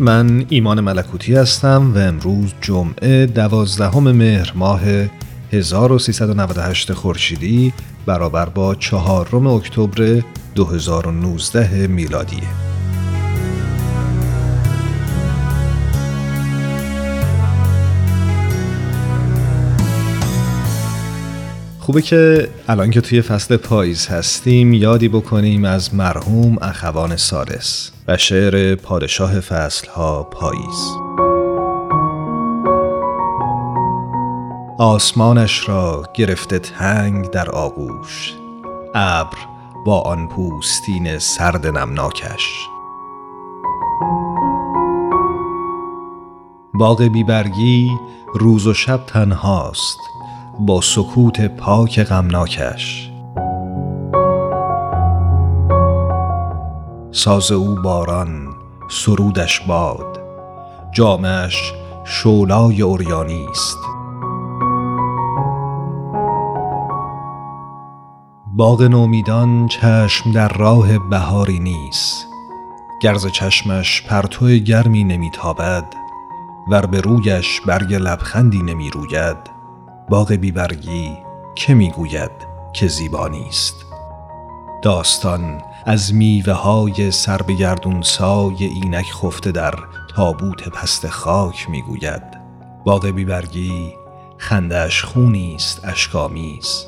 من ایمان ملکوتی هستم و امروز جمعه دوازدهم مهر ماه 1398 خورشیدی برابر با چهارم اکتبر 2019 میلادیه. خوبه که الان که توی فصل پاییز هستیم یادی بکنیم از مرحوم اخوان سالس و شعر پادشاه فصلها پاییز. آسمانش را گرفته تنگ در آغوش ابر با آن پوستین سرد نمناکش. باغ بیبرگی روز و شب تنهاست با سکوت پاک غمناکش. ساز او باران سرودش باد. جامش شولای اوریانی است. باغ نومیدان چشم در راه بهاری نیست. گرز چشمش پرتو گرمی نمیتابد. ور به رویش برگ لبخندی نمی روید باغ بیبرگی که می‌گوید که زیبا نیست. داستان از میوه های سر سای اینک خفته در تابوت پست خاک می‌گوید. باغ بیبرگی خندش خونی است اشکامیز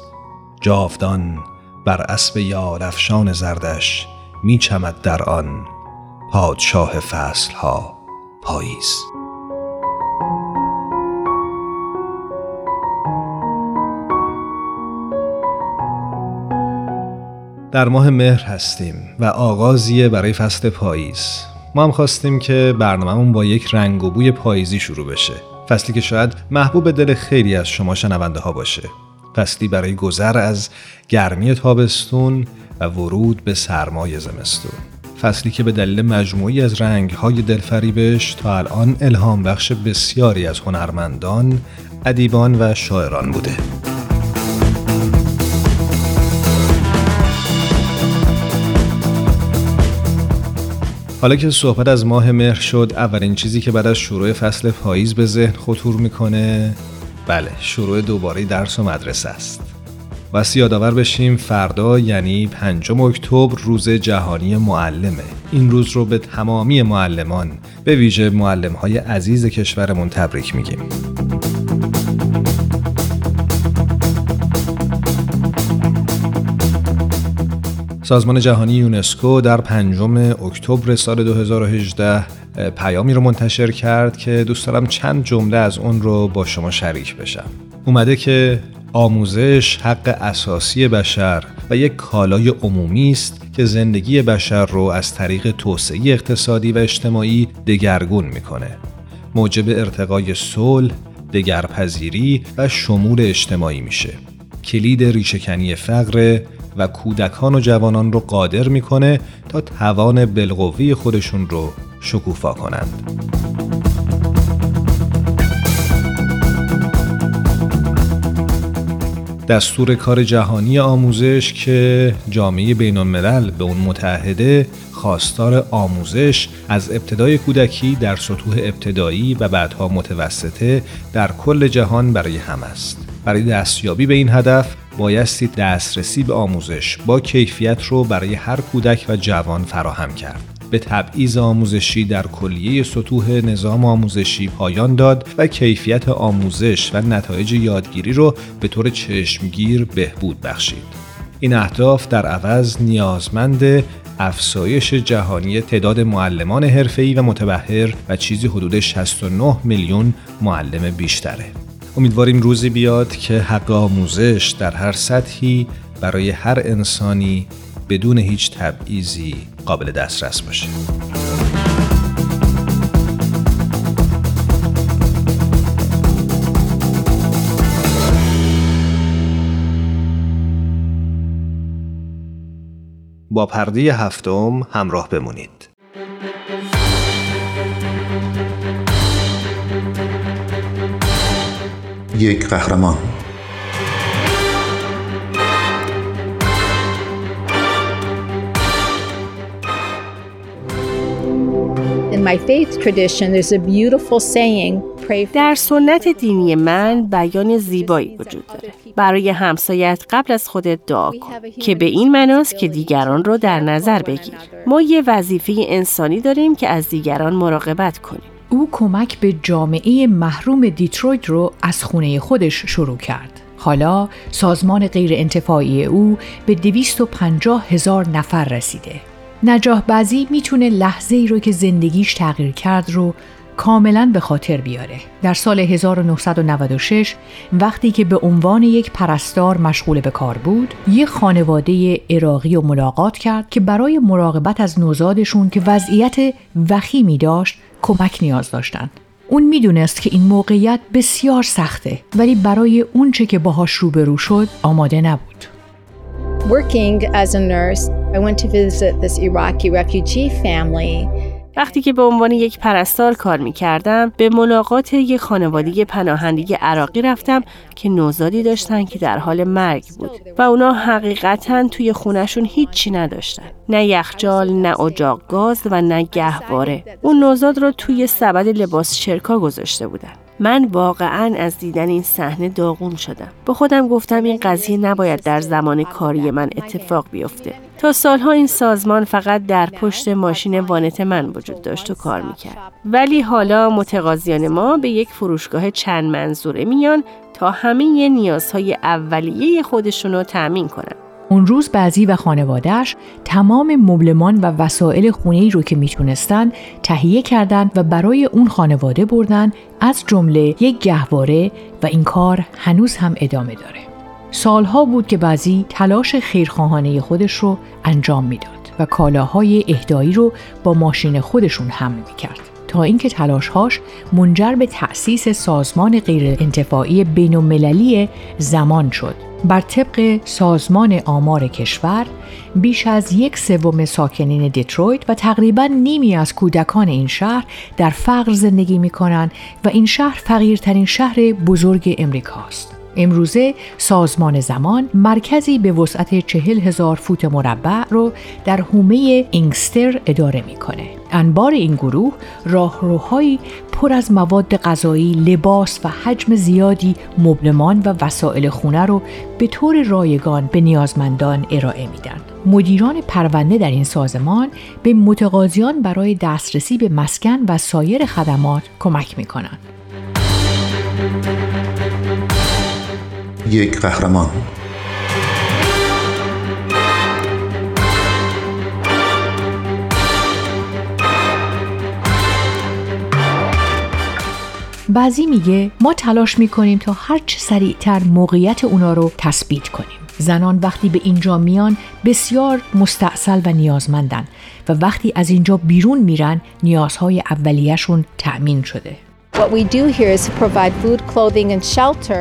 جاودان بر اسب یارفشان زردش میچمد در آن پادشاه فصلها پاییز. در ماه مهر هستیم و آغازیه برای فصل پاییز. ما هم خواستیم که برنامهمون با یک رنگ و بوی پاییزی شروع بشه. فصلی که شاید محبوب دل خیلی از شما شنونده ها باشه. فصلی برای گذر از گرمی تابستون و ورود به سرمای زمستون. فصلی که به دلیل مجموعی از رنگهای دلفریبش تا الان الهام بخش بسیاری از هنرمندان، ادیبان و شاعران بوده. حالا که صحبت از ماه مهر شد اولین چیزی که بعد از شروع فصل پاییز به ذهن خطور می‌کنه بله شروع دوباره درس و مدرسه است. واسه یادآور بشیم فردا یعنی پنجم اکتبر روز جهانی معلمه. این روز رو به تمامی معلمان به ویژه معلم های عزیز کشورمون تبریک میگیم. سازمان جهانی یونسکو در پنجم اکتبر سال 2018 پیامی رو منتشر کرد که دوست دارم چند جمله از اون رو با شما شریک بشم. اومده که آموزش حق اساسی بشر و یک کالای عمومی است که زندگی بشر رو از طریق توسعه اقتصادی و اجتماعی دگرگون می‌کنه. موجب ارتقای صلح، دگرپذیری و شمول اجتماعی میشه. کلید ریشهکنی فقر و کودکان و جوانان رو قادر می‌کنه تا توان بالقوی خودشون رو شکوفا کنند. دستور کار جهانی آموزش که جامعه بین الملل به اون متحده خواستار آموزش از ابتدای کودکی در سطوح ابتدایی و بعدها متوسطه در کل جهان برای هم است. برای دستیابی به این هدف بایستی دسترسی به آموزش با کیفیت رو برای هر کودک و جوان فراهم کرد. به تبعیض آموزشی در کلیه سطوح نظام آموزشی پایان داد و کیفیت آموزش و نتایج یادگیری رو به طور چشمگیر بهبود بخشید. این اهداف در عوض نیازمند افزایش جهانی تعداد معلمان حرفه‌ای و متبهر و چیزی حدود 69 میلیون معلم بیشتره. امیدواریم روزی بیاد که حق آموزش در هر سطحی برای هر انسانی بدون هیچ تبعیضی قابل دسترس باشه. با پرده هفتم همراه بمونید. Beautiful saying در سنت دینی من بیان زیبایی وجود داره. برای همسایت قبل از خودت دعا کن که به این مناست که دیگران رو در نظر بگیر. ما یه وظیفه انسانی داریم که از دیگران مراقبت کنیم. او کمک به جامعه محروم دیترویت رو از خونه خودش شروع کرد حالا سازمان غیر انتفاعی او به 250 هزار نفر رسیده نجاح بعضی می‌تونه لحظه ای رو که زندگیش تغییر کرد رو کاملا به خاطر بیاره. در سال 1996 وقتی که به عنوان یک پرستار مشغول به کار بود، یک خانواده عراقی و ملاقات کرد که برای مراقبت از نوزادشون که وضعیت وخیمی داشت کمک نیاز داشتند. اون می‌دونست که این موقعیت بسیار سخته ولی برای اونچه که باهاش روبرو شد آماده نبود. Working as a nurse, I went to visit this Iraqi refugee family وقتی که به عنوان یک پرستار کار می کردم به ملاقات یک خانواده پناهندگی عراقی رفتم که نوزادی داشتن که در حال مرگ بود و اونا حقیقتا توی خونشون هیچی نداشتن. نه یخچال نه اجاق گاز و نه گهواره. اون نوزاد رو توی سبد لباس شرکا گذاشته بودن. من واقعا از دیدن این صحنه داغون شدم. با خودم گفتم این قضیه نباید در زمان کاری من اتفاق بیفته. تا سالها این سازمان فقط در پشت ماشین وانت من وجود داشت و کار می‌کرد. ولی حالا متقاضیان ما به یک فروشگاه چند منظوره میان تا همه نیازهای اولیه خودشون رو تأمین کنن. اون روز بعضی و خانوادهش تمام مبلمان و وسایل خونه ای رو که می‌تونستن تهیه کردند و برای اون خانواده بردن از جمله یک گهواره و این کار هنوز هم ادامه داره. سالها بود که بعضی تلاش خیرخواهانه خودش رو انجام می‌داد و کالاهای اهدایی رو با ماشین خودشون حمل می‌کرد. تا اینکه تلاشهاش منجر به تأسیس سازمان غیر انتفاعی بین زمان شد بر طبق سازمان آمار کشور بیش از یک سوم ساکنین دیترویت و تقریبا نیمی از کودکان این شهر در فقر زندگی می کنند و این شهر فقیرترین شهر بزرگ امریکاست. امروزه سازمان زمان مرکزی به وسعت چهل هزار فوت مربع رو در حومه اینگستر اداره می‌کنه. انبار این گروه راهروهایی پر از مواد غذایی، لباس و حجم زیادی مبلمان و وسایل خونه رو به طور رایگان به نیازمندان ارائه میدن. مدیران پرونده در این سازمان به متقاضیان برای دسترسی به مسکن و سایر خدمات کمک می‌کنند. یک قهرمان بعضی میگه ما تلاش می‌کنیم تا هرچه سریعتر موقعیت اونا رو تثبیت کنیم. زنان وقتی به اینجا میان بسیار مستاصل و نیازمندن و وقتی از اینجا بیرون میرن نیازهای اولیهشون تأمین شده.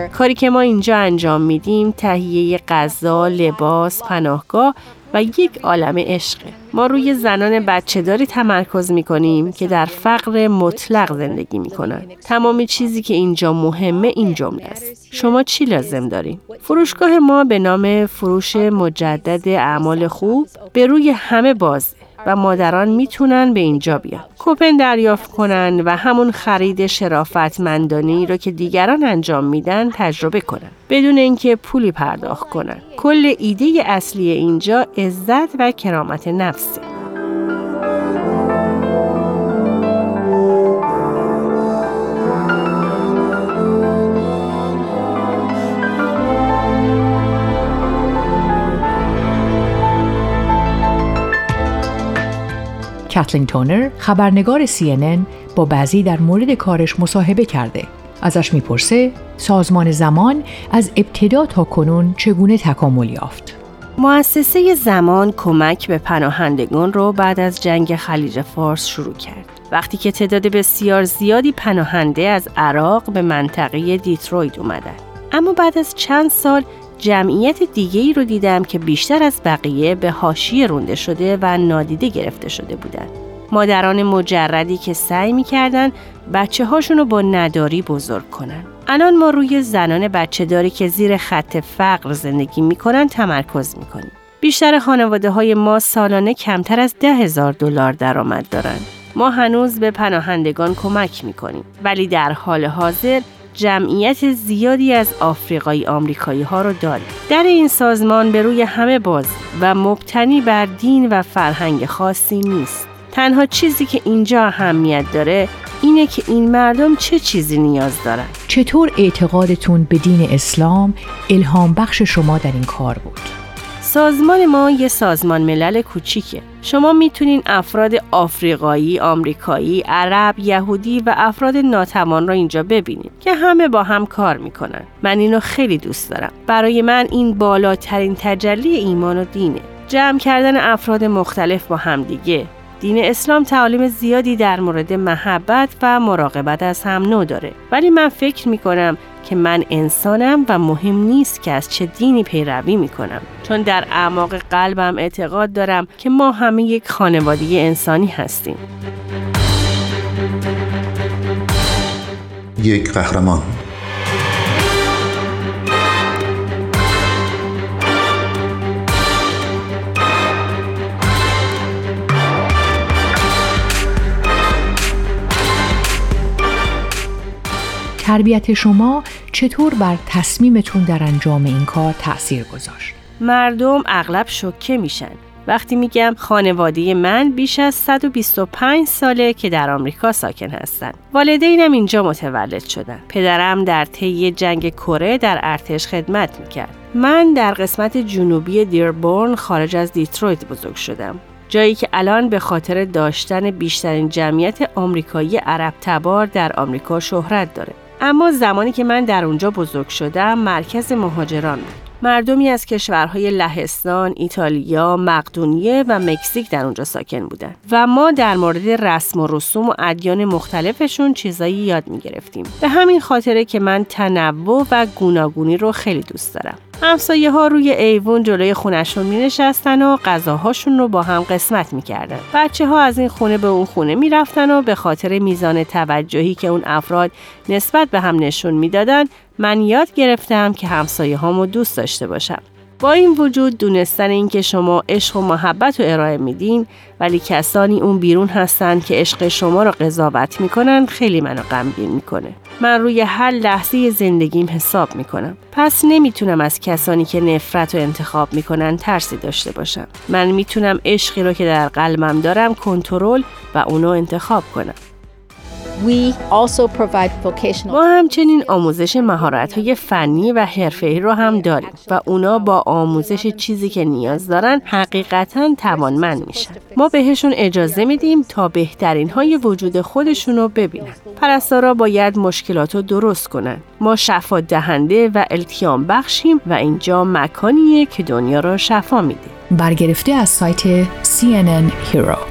کاری که ما اینجا انجام میدیم تهیه غذا، لباس، پناهگاه و یک عالم عشقه. ما روی زنان بچه داری تمرکز می‌کنیم که در فقر مطلق زندگی می‌کنن. تمام چیزی که اینجا مهمه این جمله است. شما چی لازم دارین؟ فروشگاه ما به نام فروش مجدد اعمال خوب به روی همه بازه. و مادران می‌تونن به اینجا بیان. کوپن دریافت کنن و همون خرید شرافتمندانه رو که دیگران انجام میدن تجربه کنن. بدون اینکه پولی پرداخت کنن. کل ایده اصلی اینجا عزت و کرامت نفسه. کاتلین تونر خبرنگار CNN با بعضی در مورد کارش مصاحبه کرده. ازش می‌پرسه سازمان زمان از ابتدا تا کنون چگونه تکامل یافت. مؤسسه زمان کمک به پناهندگان رو بعد از جنگ خلیج فارس شروع کرد. وقتی که تعداد بسیار زیادی پناهنده از عراق به منطقه دیترویت اومدن. اما بعد از چند سال جمعیت دیگه ای رو دیدم که بیشتر از بقیه به حاشیه رونده شده و نادیده گرفته شده بودند. مادران مجردی که سعی می‌کردن بچه هاشون رو با نداری بزرگ کنن. الان ما روی زنان بچه داری که زیر خط فقر زندگی می‌کنن تمرکز می‌کنیم. بیشتر خانواده های ما سالانه کمتر از ده هزار دلار درآمد دارند. ما هنوز به پناهندگان کمک می‌کنیم ولی در حال حاضر جمعیت زیادی از آفریقایی آمریکایی ها رو داریم. در این سازمان به روی همه باز و مبتنی بر دین و فرهنگ خاصی نیست. تنها چیزی که اینجا اهمیت داره اینه که این مردم چه چیزی نیاز دارن. چطور اعتقادتون به دین اسلام الهام بخش شما در این کار بود؟ سازمان ما یه سازمان ملل کوچیکه. شما می‌تونین افراد آفریقایی، آمریکایی، عرب، یهودی و افراد ناتوان را اینجا ببینید که همه با هم کار می‌کنن. من اینو خیلی دوست دارم. برای من این بالاترین تجلی ایمان و دینه. جمع کردن افراد مختلف با همدیگه دین اسلام تعالیم زیادی در مورد محبت و مراقبت از هم نو داره. ولی من فکر می کنم که من انسانم و مهم نیست که از چه دینی پیروی می کنم چون در اعماق قلبم اعتقاد دارم که ما همه یک خانواده انسانی هستیم. یک قهرمان. تربیت شما چطور بر تصمیمتون در انجام این کار تأثیر گذاشت؟ مردم اغلب شوکه میشن وقتی میگم خانواده من بیش از 125 ساله که در آمریکا ساکن هستند. والدینم اینجا متولد شدن. پدرم در طی جنگ کره در ارتش خدمت می‌کرد. من در قسمت جنوبی دیربورن خارج از دیترویت بزرگ شدم. جایی که الان به خاطر داشتن بیشترین جمعیت آمریکایی عرب تبار در آمریکا شهرت داره. اما زمانی که من در اونجا بزرگ شدم مرکز مهاجران بود. مردمی از کشورهای لهستان، ایتالیا، مقدونیه و مکزیک در اونجا ساکن بودن و ما در مورد رسم و رسوم و ادیان مختلفشون چیزایی یاد می گرفتیم. به همین خاطره که من تنوع و گوناگونی رو خیلی دوست دارم. همسایه ها روی ایوون جلوی خونشون می نشستن و غذاهاشون رو با هم قسمت می کردن. بچه ها از این خونه به اون خونه می رفتن و به خاطر میزان توجهی که اون افراد نسبت به هم نشون می‌دادن من یاد گرفتم که همسایه هامو دوست داشته باشم. با این وجود دونستن اینکه شما عشق و محبت رو ارائه میدین ولی کسانی اون بیرون هستن که عشق شما رو قضاوت می‌کنن خیلی منو غمگین می‌کنه من روی هر لحظه زندگیم حساب می‌کنم. پس نمی‌تونم از کسانی که نفرت رو انتخاب می‌کنن ترسی داشته باشم. من می‌تونم عشقی رو که در قلبم دارم کنترل و اونو انتخاب کنم. ما همچنین آموزش مهارت های فنی و حرفه‌ای رو هم داریم و اونا با آموزش چیزی که نیاز دارن حقیقتا توانمند میشن. ما بهشون اجازه میدیم تا بهترین های وجود خودشون رو ببینن. پرستارا باید مشکلات رو درست کنن. ما شفا دهنده و التیام بخشیم و اینجا مکانیه که دنیا رو شفا میده. برگرفته از سایت CNN Hero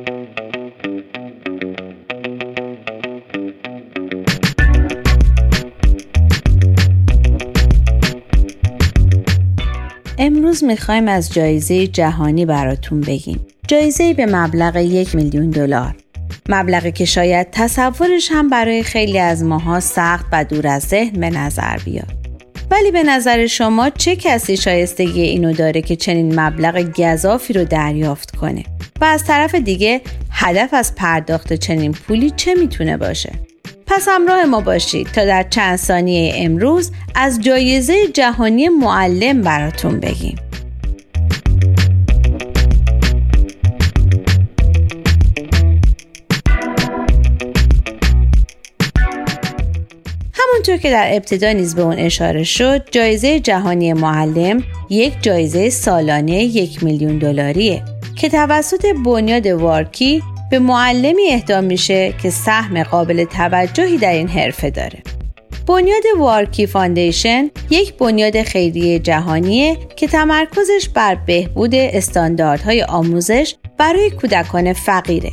امروز می‌خوایم از جایزه جهانی براتون بگیم. جایزه به مبلغ یک میلیون دلار. مبلغی که شاید تصورش هم برای خیلی از ماها سخت و دور از ذهن به نظر بیاد. ولی به نظر شما چه کسی شایستگی اینو داره که چنین مبلغ گذافی رو دریافت کنه؟ و از طرف دیگه هدف از پرداخت چنین پولی چه می‌تونه باشه؟ پس همراه ما باشید تا در چند ثانیه امروز از جایزه جهانی معلم براتون بگیم. همونطور که در ابتدا نیز به اون اشاره شد جایزه جهانی معلم یک جایزه سالانه یک میلیون دلاریه که توسط بنیاد وارکی به معلمی اهدا میشه که سهم قابل توجهی در این حرفه داره. بنیاد وارکی فاندیشن یک بنیاد خیریه جهانیه که تمرکزش بر بهبود استانداردهای آموزش برای کودکان فقیره.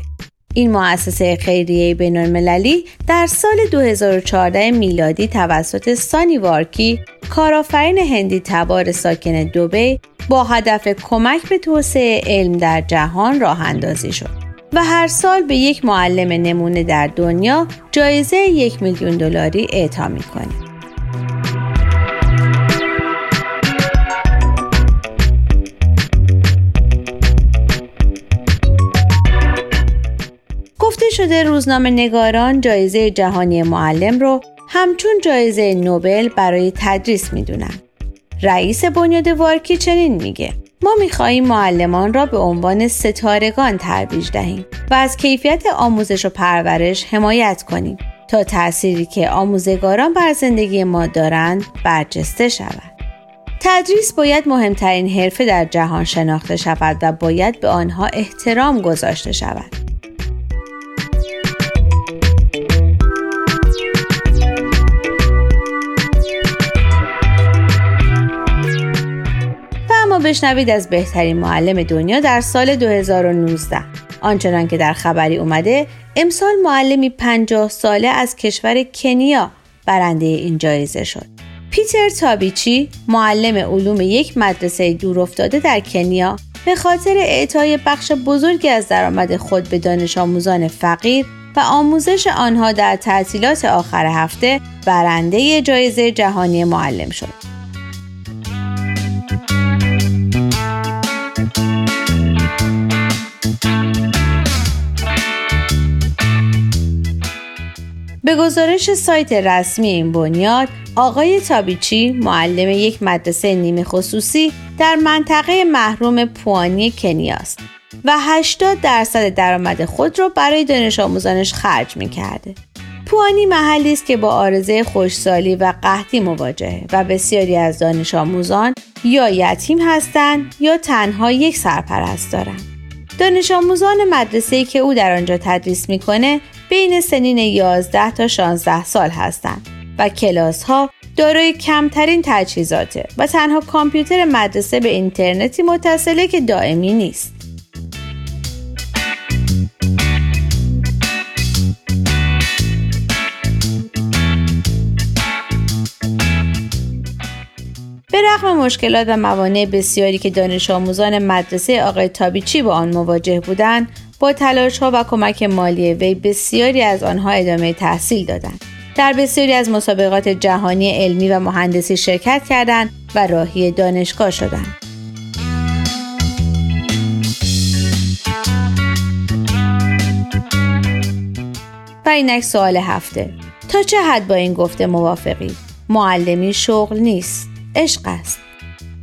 این مؤسسه خیریه بین المللی در سال 2014 میلادی توسط سانی وارکی کارآفرین هندی تبار ساکن دوبی با هدف کمک به توسعه علم در جهان راه اندازی شد. و هر سال به یک معلم نمونه در دنیا جایزه یک میلیون دلاری اعطا می‌کنیم. شده روزنامه نگاران جایزه جهانی معلم رو همچون جایزه نوبل برای تدریس می‌دونن. رئیس بنیاد وارکی چنین میگه ما می‌خواهیم معلمان را به عنوان ستارگان ترویج دهیم و از کیفیت آموزش و پرورش حمایت کنیم تا تأثیری که آموزگاران بر زندگی ما دارند برجسته شود. تدریس باید مهمترین حرفه در جهان شناخته شود و باید به آنها احترام گذاشته شود. بشنوید از بهترین معلم دنیا در سال 2019 آنچنان که در خبری اومده امسال معلمی 50 ساله از کشور کنیا برنده این جایزه شد پیتر تابیچی معلم علوم یک مدرسه دورافتاده در کنیا به خاطر اعطای بخش بزرگی از درآمد خود به دانش آموزان فقیر و آموزش آنها در تعطیلات آخر هفته برنده جایزه جهانی معلم شد. به گزارش سایت رسمی این بنیاد آقای تابیچی معلم یک مدرسه نیمه خصوصی در منطقه محروم پوانی کنیاست و 80 درصد درآمد خود را برای دانش آموزانش خرج می کرده. پوانی محلی است که با آرزه خوشسالی و قحطی مواجهه و بسیاری از دانش آموزان یا یتیم هستند یا تنها یک سرپرست دارند. دانش آموزان مدرسه که او در آنجا تدریس می‌کنه بین سنین 11 تا 16 سال هستند و کلاس ها دارای کمترین تجهیزاته و تنها کامپیوتر مدرسه به اینترنتی متصله که دائمی نیست. به رغم مشکلات و موانع بسیاری که دانش آموزان مدرسه آقای تابیچی با آن مواجه بودند با تلاش ها و کمک مالی وی بسیاری از آنها ادامه تحصیل دادند. در بسیاری از مسابقات جهانی علمی و مهندسی شرکت کردند و راهی دانشگاه شدند. و اینک سوال هفته. تا چه حد با این گفته موافقی؟ معلمی شغل نیست عشق است.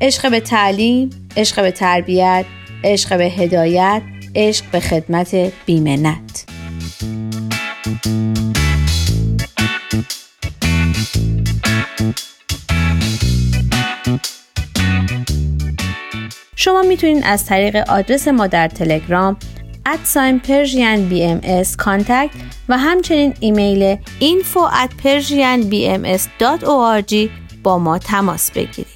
عشق به تعلیم عشق به تربیت عشق به هدایت عشق به خدمت بی‌منت شما می‌تونید از طریق آدرس ما در تلگرام at sign Persian BM و همچنین ایمیل info at Persian BM با ما تماس بگیرید.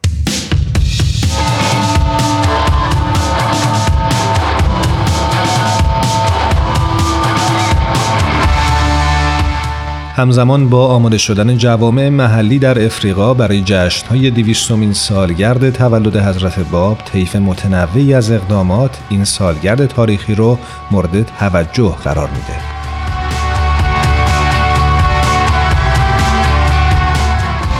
همزمان با آماده شدن جوامع محلی در افریقا برای جشنهای دویستمین سالگرد تولد حضرت باب طیف متنوعی از اقدامات این سالگرد تاریخی رو مورد توجه قرار میده.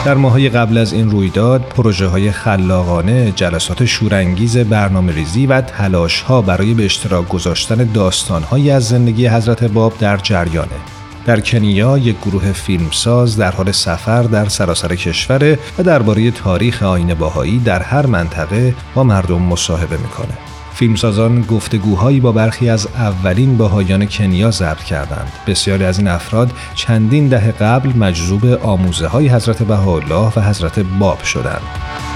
در ماهای قبل از این رویداد پروژه های خلاقانه، جلسات شورانگیز برنامه ریزی و تلاش ها برای به اشتراک گذاشتن داستان از زندگی حضرت باب در جریانه. در کنیا یک گروه فیلمساز در حال سفر در سراسر کشور و درباره تاریخ آین باهایی در هر منطقه با مردم مصاحبه می‌کنه. فیلمسازان گفتگوهایی با برخی از اولین باهایان کنیا ضبط کردند. بسیاری از این افراد چندین دهه قبل مجذوب آموزه های حضرت بهاءالله و حضرت باب شدند.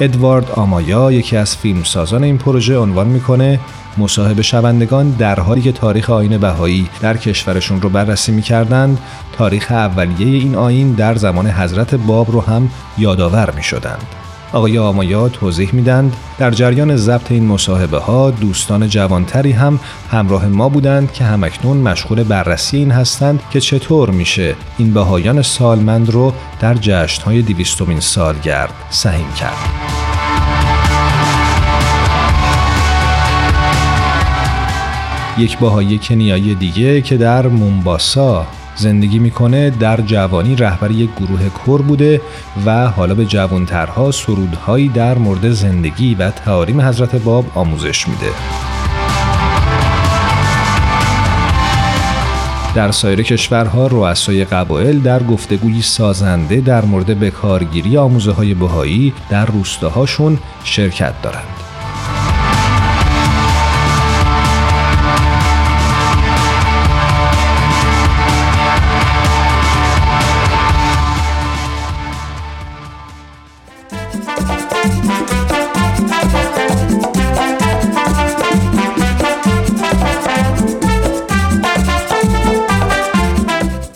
ادوارد آمایا یکی از فیلمسازان این پروژه عنوان می‌کنه مصاحبه شوندگان در حالی که تاریخ آین بهایی در کشورشون رو بررسی می‌کردند تاریخ اولیه این آین در زمان حضرت باب رو هم یادآور می‌شدند. آقای آمایا توضیح میدند در جریان ضبط این مصاحبه ها دوستان جوانتری هم همراه ما بودند که همکنون مشغول بررسی این هستند که چطور میشه این بهایان سالمند رو در جشن های دیویستومین سالگرد سهیم کرد. یک باهای کنیایی دیگه که در مونباسا زندگی می‌کنه در جوانی رهبر یک گروه کور بوده و حالا به جوانترها سرودهایی در مورد زندگی و تعاریم حضرت باب آموزش میده در سایر کشورها رؤسای قبایل در گفتگوی سازنده در مورد بکارگیری آموزه های بهایی در روستاهاشون شرکت دارند.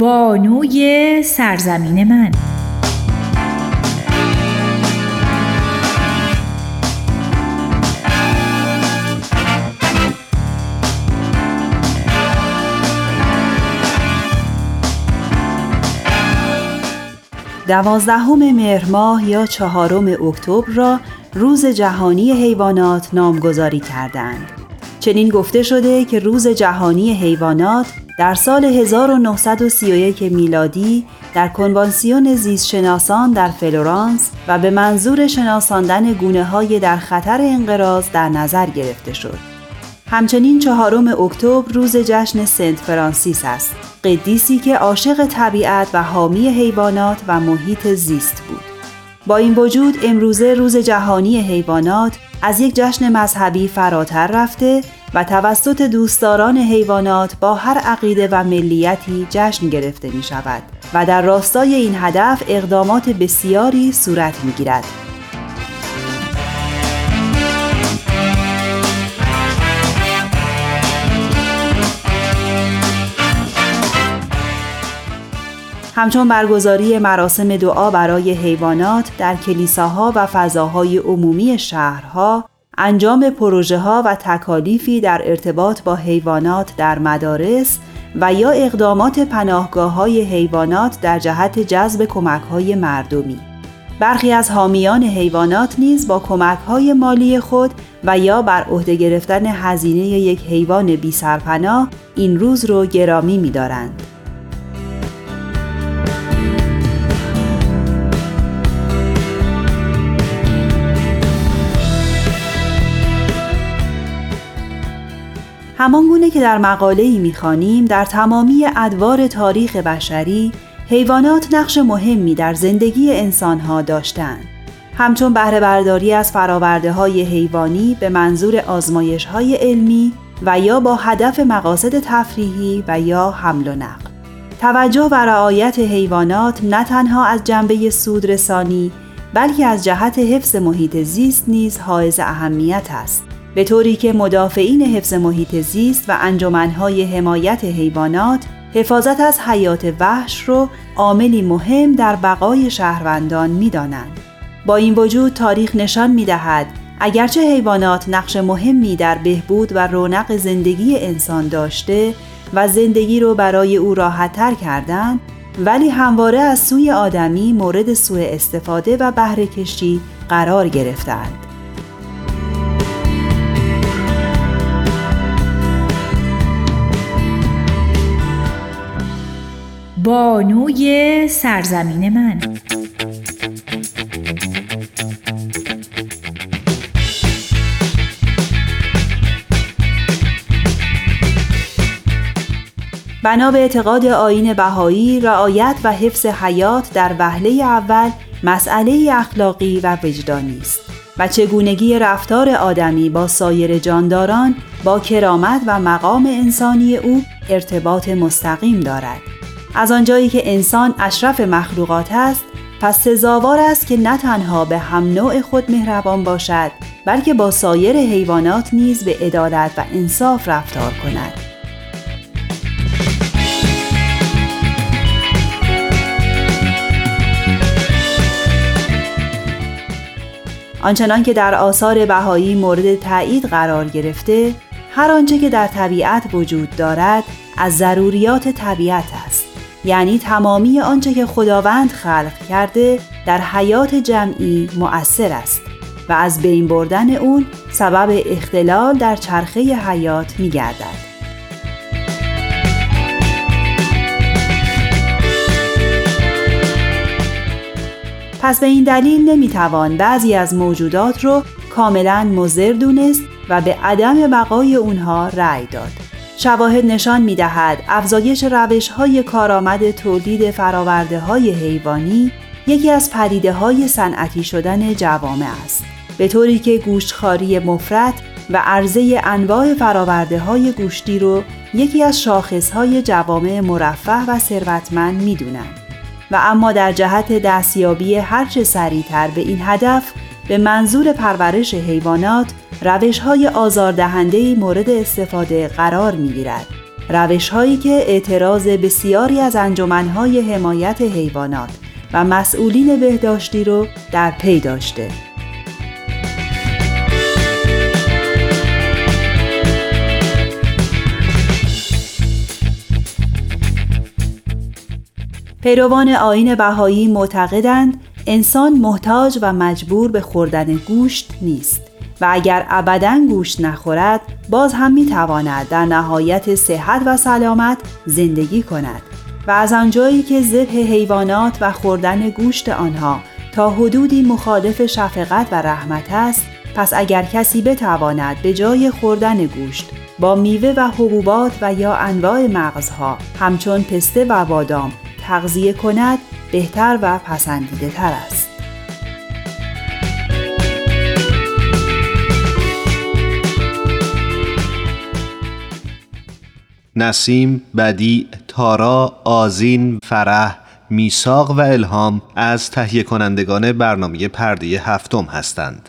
بانوی سرزمین من دوازدهم مهر ماه یا چهارم اکتبر را روز جهانی حیوانات نامگذاری کردند. چنین گفته شده که روز جهانی حیوانات در سال 1931 میلادی در کنوانسیون زیستشناسان در فلورانس و به منظور شناساندن گونه های در خطر انقراض در نظر گرفته شد. همچنین چهارم اکتبر روز جشن سنت فرانسیس است. قدیسی که عاشق طبیعت و حامی حیوانات و محیط زیست بود. با این وجود امروزه روز جهانی حیوانات از یک جشن مذهبی فراتر رفته و توسط دوستداران حیوانات با هر عقیده و ملیتی جشن گرفته می شود. و در راستای این هدف اقدامات بسیاری صورت می گیرد. همچون برگزاری مراسم دعا برای حیوانات در کلیساها و فضاهای عمومی شهرها، انجام پروژه ها و تکالیفی در ارتباط با حیوانات در مدارس و یا اقدامات پناهگاه های حیوانات در جهت جذب کمک های مردمی. برخی از حامیان حیوانات نیز با کمک های مالی خود و یا بر عهده گرفتن هزینه یک حیوان بی سرپناه این روز رو گرامی می دارند. همان گونه که در مقاله ای می‌خوانیم در تمامی ادوار تاریخ بشری حیوانات نقش مهمی در زندگی انسانها داشتند. همچون بهره برداری از فراورده های حیوانی به منظور آزمایش های علمی و یا با هدف مقاصد تفریحی و یا حمل و نقل. توجه و رعایت حیوانات نه تنها از جنبه سودرسانی بلکه از جهت حفظ محیط زیست نیز حائز اهمیت است. به طوری که مدافعین حفظ محیط زیست و انجمنهای حمایت حیوانات حفاظت از حیات وحش رو عاملی مهم در بقای شهروندان می دانند. با این وجود تاریخ نشان می دهد اگرچه حیوانات نقش مهمی در بهبود و رونق زندگی انسان داشته و زندگی رو برای او راحتتر کردند ولی همواره از سوی آدمی مورد سوء استفاده و بهره کشی قرار گرفتند. بانوی سرزمین من. بنا به اعتقاد آین بهایی رعایت و حفظ حیات در وهله اول مسئله اخلاقی و وجدانی است و چگونگی رفتار آدمی با سایر جانداران با کرامت و مقام انسانی او ارتباط مستقیم دارد. از آنجایی که انسان اشرف مخلوقات است پس سزاوار است که نه تنها به هم نوع خود مهربان باشد بلکه با سایر حیوانات نیز به عدالت و انصاف رفتار کند. آنچنان که در آثار بهایی مورد تایید قرار گرفته هر آنچه که در طبیعت وجود دارد از ضروریات طبیعت است. یعنی تمامی آنچه که خداوند خلق کرده در حیات جمعی مؤثر است و از بین بردن اون سبب اختلال در چرخه حیات می گردد. پس به این دلیل نمی‌توان بعضی از موجودات رو کاملا مضر دونست و به عدم بقای اونها رأی داد. شواهد نشان می دهد افزایش روش های کارآمد تولید فراورده های حیوانی یکی از پدیده های صنعتی شدن جوامع است به طوری که گوشتخاری مفرد و عرضه انواع فراورده های گوشتی رو یکی از شاخص های جوامع مرفه و ثروتمند می. و اما در جهت دستیابی هرچه سریعتر به این هدف به منظور پرورش حیوانات روش های آزاردهنده مورد استفاده قرار می گیرد. روش هایی که اعتراض بسیاری از انجمنهای حمایت حیوانات و مسئولین بهداشتی رو در پی داشته. پیروان آین بهایی معتقدند انسان محتاج و مجبور به خوردن گوشت نیست و اگر ابدا گوشت نخورد باز هم می تواند در نهایت صحت و سلامت زندگی کند و از آنجایی که ذبح حیوانات و خوردن گوشت آنها تا حدودی مخالف شفقت و رحمت است پس اگر کسی بتواند به جای خوردن گوشت با میوه و حبوبات و یا انواع مغزها همچون پسته و بادام تغذیه کند بهتر و پسندیده تر است. نسیم، بدی، تارا، آزین، فرح، میساق و الهام از تهیه کنندگان برنامه پرده هفتم هستند.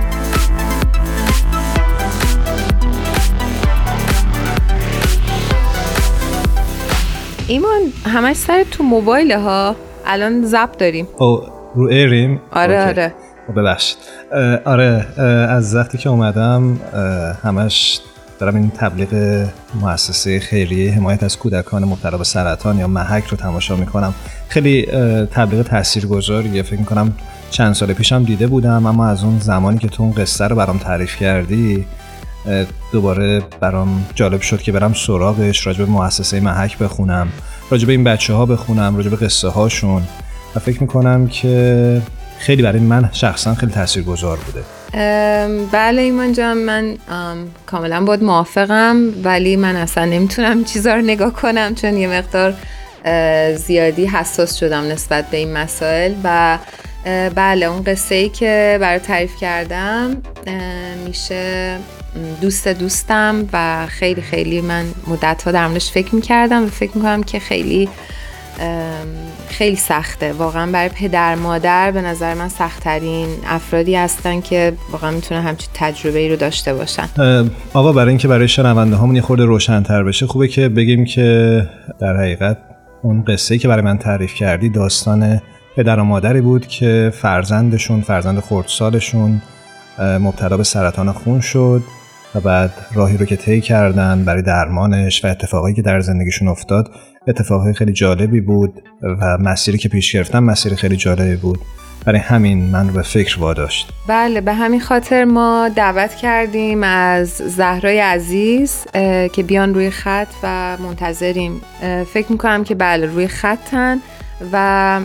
ایمان همش سر تو موبایل ها. الان زب داریم. او رو ایریم؟ آره آره. ببخشید. آره از وقتی که اومدم همش دارم این تبلیغ مؤسسه خیریه حمایت از کودکان مبتلا به سرطان یا محک رو تماشا می‌کنم. خیلی تبلیغ تاثیرگذاریه فکر می‌کنم چند سال پیشم دیده بودم اما از اون زمانی که تو اون قصه رو برام تعریف کردی دوباره برام جالب شد که برم سراغش راجب مؤسسه محک بخونم راجب این بچه ها بخونم راجب قصه هاشون و فکر می‌کنم که خیلی برای من شخصا خیلی تاثیرگذار بوده. بله ایمان جان من کاملا باید موافقم ولی من اصلا نمی‌تونم چیزا رو نگاه کنم چون یه مقدار زیادی حساس شدم نسبت به این مسائل و بله اون قصه ای که برای تعریف کردم میشه دوست دوستم و خیلی خیلی من مدت ها در موردش فکر می‌کردم و فکر می‌کنم که خیلی خیلی سخته. واقعا برای پدر مادر به نظر من سختترین افرادی هستن که واقعا می‌تونه همچین تجربه ای رو داشته باشن. آقا برای اینکه برای شنونده همون یه خورده روشنتر بشه خوبه که بگیم که در حقیقت اون قصه که برای من تعریف کردی داستان پدر و مادری بود که فرزندشون فرزند خردسالشون مبتلا به سرطان خون شد. و بعد راهی رو که طی کردن برای درمانش و اتفاقایی که در زندگیشون افتاد اتفاقای خیلی جالبی بود و مسیری که پیش گرفتن مسیر خیلی جالبی بود. برای همین من رو به فکر واداشت. بله به همین خاطر ما دعوت کردیم از زهرای عزیز که بیان روی خط و منتظریم. فکر می‌کنم که بله روی خطن. و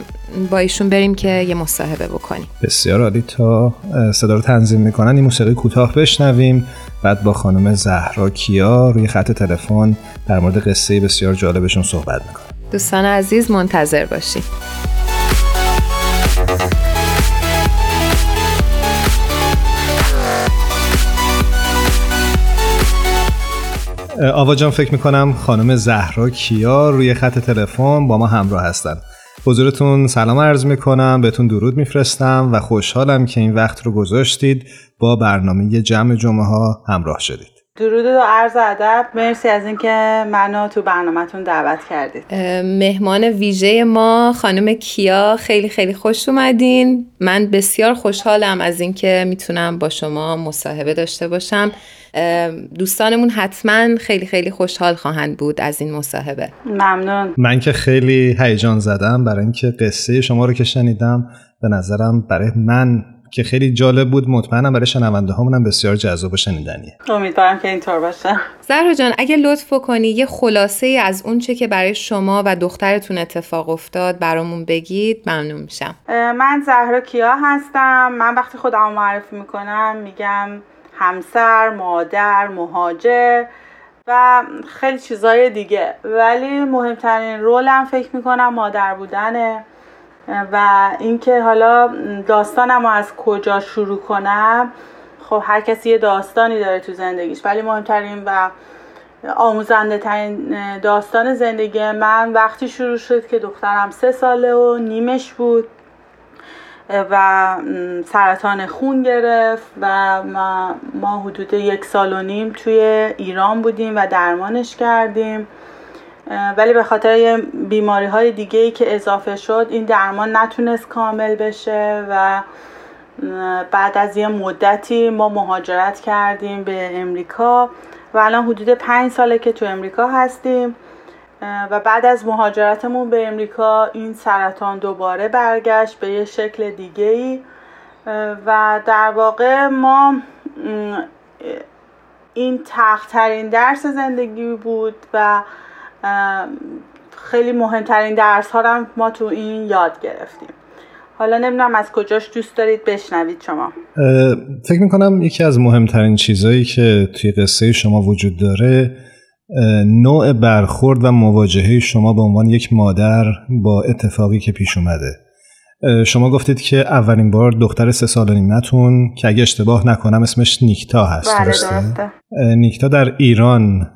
با ایشون بریم که یه مصاحبه بکنیم. بسیار عالی. تا صدا رو تنظیم می‌کنن این موسیقی کوتاه بشنویم. بعد با خانم زهرا کیا روی خط تلفن در مورد قصه بسیار جالبشون صحبت می‌کنیم دوستان عزیز منتظر باشید آوا جان فکر می‌کنم خانم زهرا کیا روی خط تلفن با ما همراه هستند حضورتون سلام عرض می‌کنم بهتون درود میفرستم و خوشحالم که این وقت رو گذاشتید با برنامه جمع جمعه ها همراه شدید. درود و عرض ادب. مرسی از اینکه منو تو برنامهتون دعوت کردید. مهمان ویژه ما خانم کیا خیلی خیلی خوش اومدین. من بسیار خوشحالم از اینکه می‌تونم با شما مصاحبه داشته باشم. دوستانمون حتما خیلی خیلی خوشحال خواهند بود از این مصاحبه. ممنون. من که خیلی هیجان زدم برای اینکه قصه شما رو که شنیدم به نظرم برای من که خیلی جالب بود مطمئنم برای شنونده هامونم بسیار جذاب و شنیدنیه. امیدوارم که اینطور باشه. زهرا جان اگه لطف کنی یه خلاصه ای از اون چه که برای شما و دخترتون اتفاق افتاد برامون بگید ممنون میشم. من زهرا کیا هستم؟ من وقتی خودم معرفی می‌کنم میگم همسر مادر مهاجر و خیلی چیزای دیگه. ولی مهمترین رولم فکر می‌کنم مادر بودنه و اینکه حالا داستانم رو از کجا شروع کنم. خب هر کسی یه داستانی داره تو زندگیش. ولی مهمترین و آموزنده ترین داستان زندگی من وقتی شروع شد که دخترم سه ساله و نیمش بود. و سرطان خون گرفت و ما, ما حدود یک سال و نیم توی ایران بودیم و درمانش کردیم. ولی به خاطر بیماری های دیگه ای که اضافه شد این درمان نتونست کامل بشه و بعد از یه مدتی ما مهاجرت کردیم به امریکا و الان حدود پنج ساله که تو امریکا هستیم. و بعد از مهاجرتمون به امریکا این سرطان دوباره برگشت به یه شکل دیگه ای و در واقع ما این تخترین درس زندگی بود و خیلی مهمترین درس ها هم ما تو این یاد گرفتیم. حالا نمی‌دونم از کجاش دوست دارید بشنوید شما. فکر می‌کنم یکی از مهمترین چیزهایی که توی قصه شما وجود داره نوع برخورد و مواجهه شما به عنوان یک مادر با اتفاقی که پیش اومده. شما گفتید که اولین بار دختر سه سال نیمتون که اگه اشتباه نکنم اسمش نیکتا هست بله درسته؟ نیکتا در ایران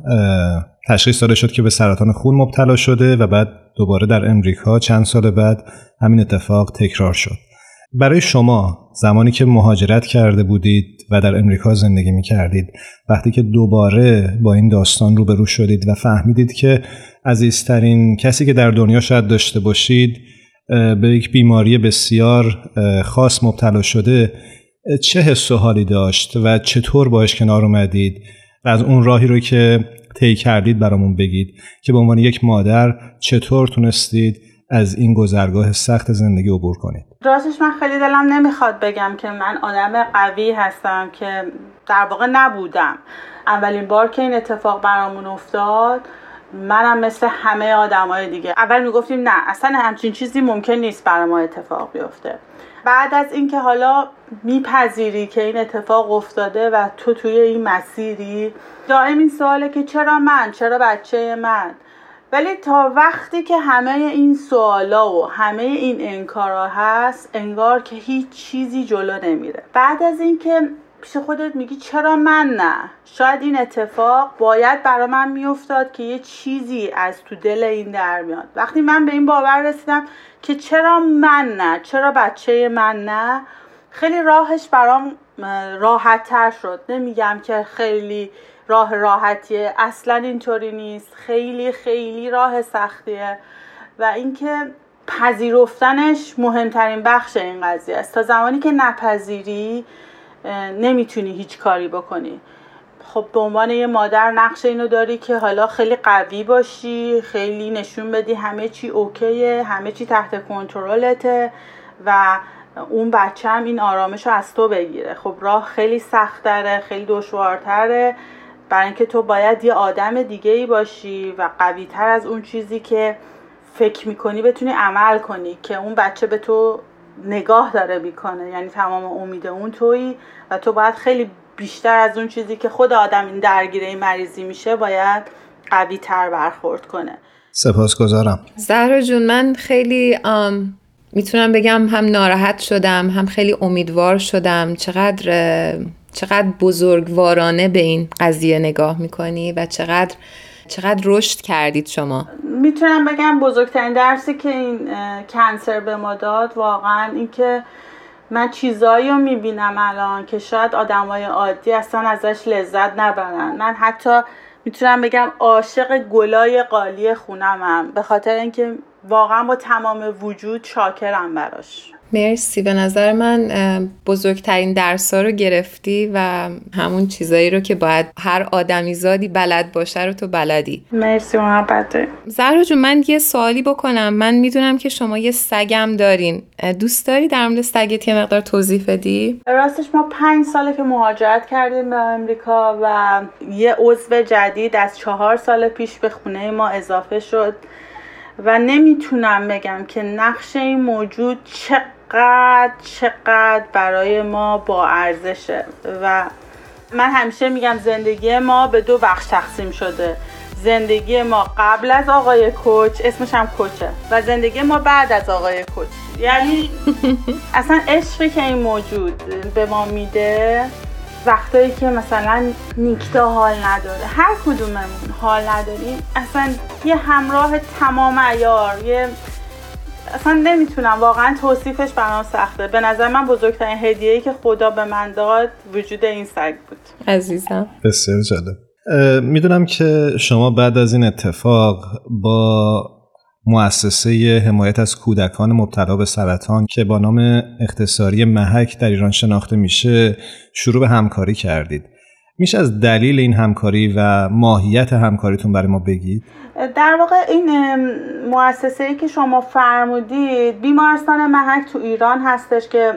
تشخیص داده شد که به سرطان خون مبتلا شده و بعد دوباره در امریکا چند سال بعد همین اتفاق تکرار شد. برای شما زمانی که مهاجرت کرده بودید و در امریکا زندگی می کردید وقتی که دوباره با این داستان روبرو شدید و فهمیدید که عزیزترین کسی که در دنیا شاید داشته باشید به یک بیماری بسیار خاص مبتلا شده چه حس و حالی داشت و چطور باش کنار اومدید؟ و از اون راهی رو که طی کردید برامون بگید که به عنوان یک مادر چطور تونستید از این گذرگاه سخت زندگی عبور کنید. راستش من خیلی دلم نمی‌خواد بگم که من آدم قوی هستم که در واقع نبودم. اولین بار که این اتفاق برامون افتاد منم مثل همه آدمای دیگه. اول می‌گفتیم نه اصلا همچین چیزی ممکن نیست برای ما اتفاق بیفته. بعد از اینکه حالا میپذیری که این اتفاق افتاده و تو توی این مسیری دائم این سواله که چرا من؟ چرا بچه من؟ ولی تا وقتی که همه این سوالا و همه این انکارا هست انگار که هیچ چیزی جلو نمیره. بعد از اینکه پیش خودت میگی چرا من نه؟ شاید این اتفاق باید برا من میافتاد که یه چیزی از تو دل این در میاد. وقتی من به این باور رسیدم که چرا من نه؟ چرا بچه من نه؟ خیلی راهش برام راحت تر شد. نمیگم که خیلی راه راحتیه. اصلا اینطوری نیست. خیلی خیلی راه سختیه. و اینکه پذیرفتنش مهمترین بخش این قضیه است. تا زمانی که نپذیری نمی‌تونی هیچ کاری بکنی. خب به عنوان یه مادر نقش اینو داری که حالا خیلی قوی باشی خیلی نشون بدی همه چی اوکیه همه چی تحت کنترلته و اون بچه هم این آرامش رو از تو بگیره. خب راه خیلی سختره خیلی دشوارتره. برای اینکه تو باید یه آدم دیگه ای باشی و قوی تر از اون چیزی که فکر می‌کنی بتونی عمل کنی که اون بچه به تو نگاه داره می‌کنه. یعنی تمام امید اون تویی و تو باید خیلی بیشتر از اون چیزی که خود آدم این درگیره این مریضی میشه باید قوی تر برخورد کنه. سپاسگزارم. زهرا جون من خیلی می‌تونم بگم هم ناراحت شدم هم خیلی امیدوار شدم. چقدر چقدر بزرگوارانه به این قضیه نگاه می‌کنی و چقدر چقدر رشد کردید شما؟ می‌تونم بگم بزرگترین درسی که این کنسر به ما داد واقعا اینکه من چیزایی رو می‌بینم الان که شاید آدمای عادی اصلا ازش لذت نبرن. من حتی می‌تونم بگم عاشق گلای قالی خونمم به خاطر اینکه واقعا با تمام وجود شاکرم براش. مرسی. به نظر من بزرگترین درس ها رو گرفتی و همون چیزایی رو که باید هر آدمی زادی بلد باشه رو تو بلدی. مرسی محبت. زهرا جون من یه سوالی بکنم. من می‌دونم که شما یه سگم دارین. دوست داری در مورد سگت یه مقدار توضیح بدی؟ راستش ما پنج ساله که مهاجرت کردیم به امریکا و یه عضو جدید از چهار سال پیش به خونه ما اضافه شد و نمی‌تونم بگم که نقش این موجود چقدر چقدر برای ما با ارزشه. و من همیشه میگم زندگی ما به دو بخش تقسیم شده. زندگی ما قبل از آقای کوچ اسمش هم کوچه. و زندگی ما بعد از آقای کوچ. یعنی اصلا عشقی که این موجود به ما میده وقتایی که مثلا نیکتا حال نداره. هر کدوممون حال نداریم. اصلا یه همراه تمام ایار یه اصلا نمی‌تونم. واقعا توصیفش برام سخته. به نظر من بزرگترین هدیه‌ای که خدا به من داد وجود این سگ بود. عزیزم. بسیار جالب. می‌دونم که شما بعد از این اتفاق با مؤسسه حمایت از کودکان مبتلا به سرطان که با نام اختصاری محک در ایران شناخته میشه شروع به همکاری کردید. میشه از دلیل این همکاری و ماهیت همکاریتون برای ما بگید؟ در واقع این مؤسسه ای که شما فرمودید بیمارستان محک تو ایران هستش که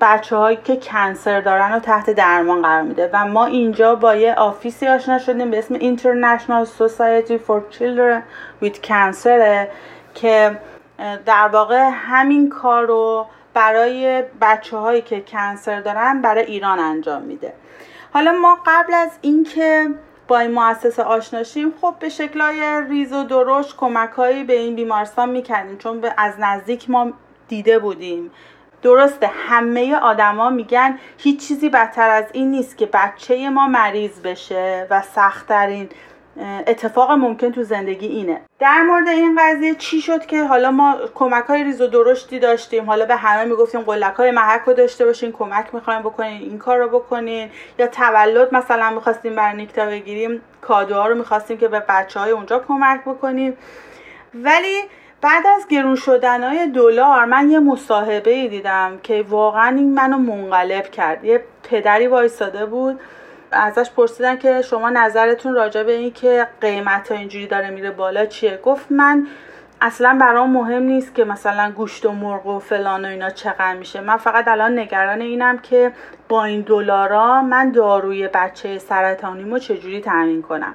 بچه هایی که کنسر دارن رو تحت درمان قرار میده و ما اینجا با یه آفیسی آشنا شدیم به اسم International Society for Children with Cancer که در واقع همین کار رو برای بچه هایی که کنسر دارن برای ایران انجام میده حالا ما قبل از اینکه با این مؤسسه آشناشیم خب به شکلهای ریز و درشت کمکهایی به این بیمارستان می‌کردیم چون از نزدیک ما دیده بودیم. درسته همه آدما میگن هیچ چیزی بدتر از این نیست که بچه ما مریض بشه و سختترین اتفاق ممکن تو زندگی اینه. در مورد این قضیه چی شد که حالا ما کمک های ریز و درشتی داشتیم؟ حالا به همه می‌گفتیم قلک های محک رو داشته باشین کمک می‌خوایم بکنین این کار رو بکنین. یا تولد مثلا می‌خواستیم برای نیکتا بگیریم کادوها رو می‌خواستیم که به بچه های اونجا کمک بکنیم. ولی بعد از گرون شدن های دلار من یه مصاحبه دیدم که واقعا این منو منقلب کرد. یه پدری وایستاده بود ازش پرسیدن که شما نظرتون راجع به این که قیمت ها اینجوری داره میره بالا چیه؟ گفت من اصلا برام مهم نیست که مثلا گوشت و مرغ و فلان و اینا چقدر میشه. من فقط الان نگران اینم که با این دلارا من داروی بچه سرطانیمو چجوری تامین کنم.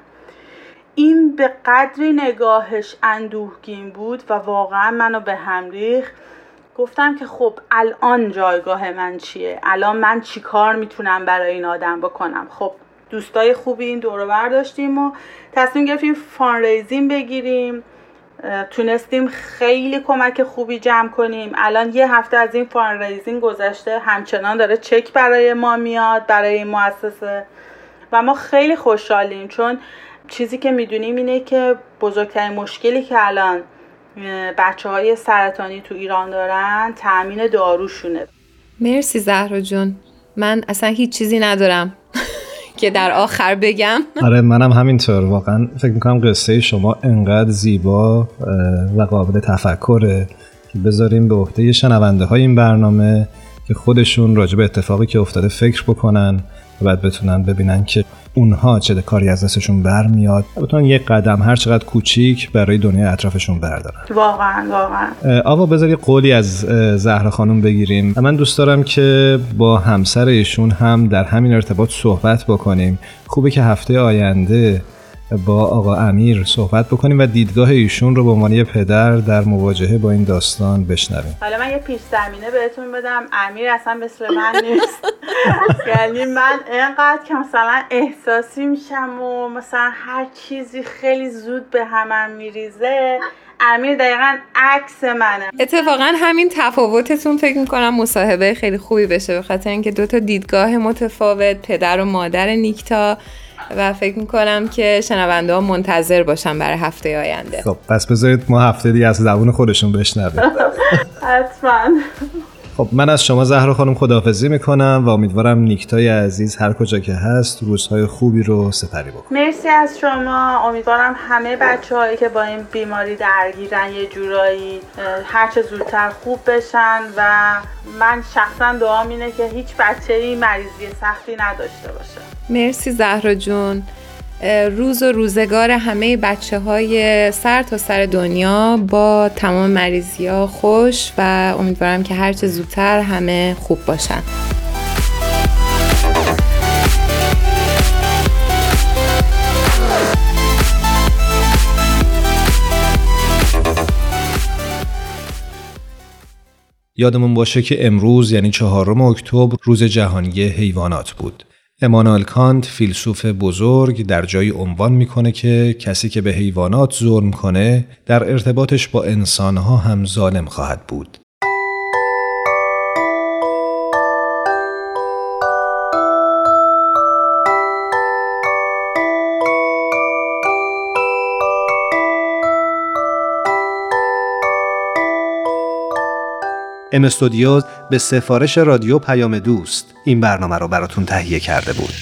این به قدری نگاهش اندوهگین بود و واقعا منو به هم ریخت گفتم که خب الان جایگاه من چیه؟ الان من چی کار می‌تونم برای این آدم بکنم؟ خب دوستای خوبی این دور برداشتیم و تصمیم گرفتیم فانریزین بگیریم. تونستیم خیلی کمک خوبی جمع کنیم. الان یه هفته از این فانریزین گذشته همچنان داره چک برای ما میاد برای این مؤسسه. و ما خیلی خوشحالیم چون چیزی که می‌دونیم اینه که بزرگترین مشکلی که الان بچه های سرطانی تو ایران دارن تأمین داروشونه. مرسی زهرا جون. من اصلا هیچ چیزی ندارم که در آخر بگم. آره منم همینطور. واقعا فکر می‌کنم قصه شما انقدر زیبا و قابل تفکره که بذاریم به عهده شنونده های این برنامه که خودشون راجع به اتفاقی که افتاده فکر بکنن. و بعد بتونن ببینن که اونها چه کاری از دستشون برمیاد. بتونن یک قدم هر چقدر کوچیک برای دنیای اطرافشون بردارن. واقعا واقعا. آقا بذار قولی از زهرا خانم بگیریم. من دوست دارم که با همسر ایشون هم در همین ارتباط صحبت بکنیم. خوبه که هفته آینده با آقا امیر صحبت بکنیم و دیدگاه ایشون رو به عنوان یه پدر در مواجهه با این داستان بشنویم. حالا من یه پیش زمینه بهتون بدم. امیر اصلا مثل من نیست. یعنی من اینقدر که مثلا احساسی میشم و مثلا هر چیزی خیلی زود به همم میریزه. امیر دقیقا عکس منه. اتفاقا همین تفاوتتون فکر می‌کنم مصاحبه خیلی خوبی بشه. به خاطر اینکه دو تا دیدگاه متفاوت پدر و مادر نیکتا. و فکر می‌کنم که شنونده ها منتظر باشن برای هفته آینده. خب پس بذارید ما هفته دیگه از زبون خودشون بشنویم. حتما. خب من از شما زهرا خانم خداحافظی می‌کنم و امیدوارم نیکتای عزیز هر کجا که هست روزهای خوبی رو سپری بکن مرسی از شما. امیدوارم همه بچه هایی که با این بیماری درگیرن یه جورایی هرچه زودتر خوب بشن و من شخصا دعا اینه که هیچ بچه ای مریضی سختی نداشته باشه. مرسی زهرا جون. روز و روزگار همه بچه های سر تا سر دنیا با تمام مریضی ها خوش و امیدوارم که هرچه زودتر همه خوب باشن یادمون باشه که امروز یعنی چهارم اکتبر روز جهانی حیوانات بود. امانوئل کانت فیلسوف بزرگ در جایی عنوان می‌کنه که کسی که به حیوانات ظلم کنه در ارتباطش با انسانها هم ظالم خواهد بود. ام استودیوز به سفارش رادیو پیام دوست این برنامه رو براتون تهیه کرده بود.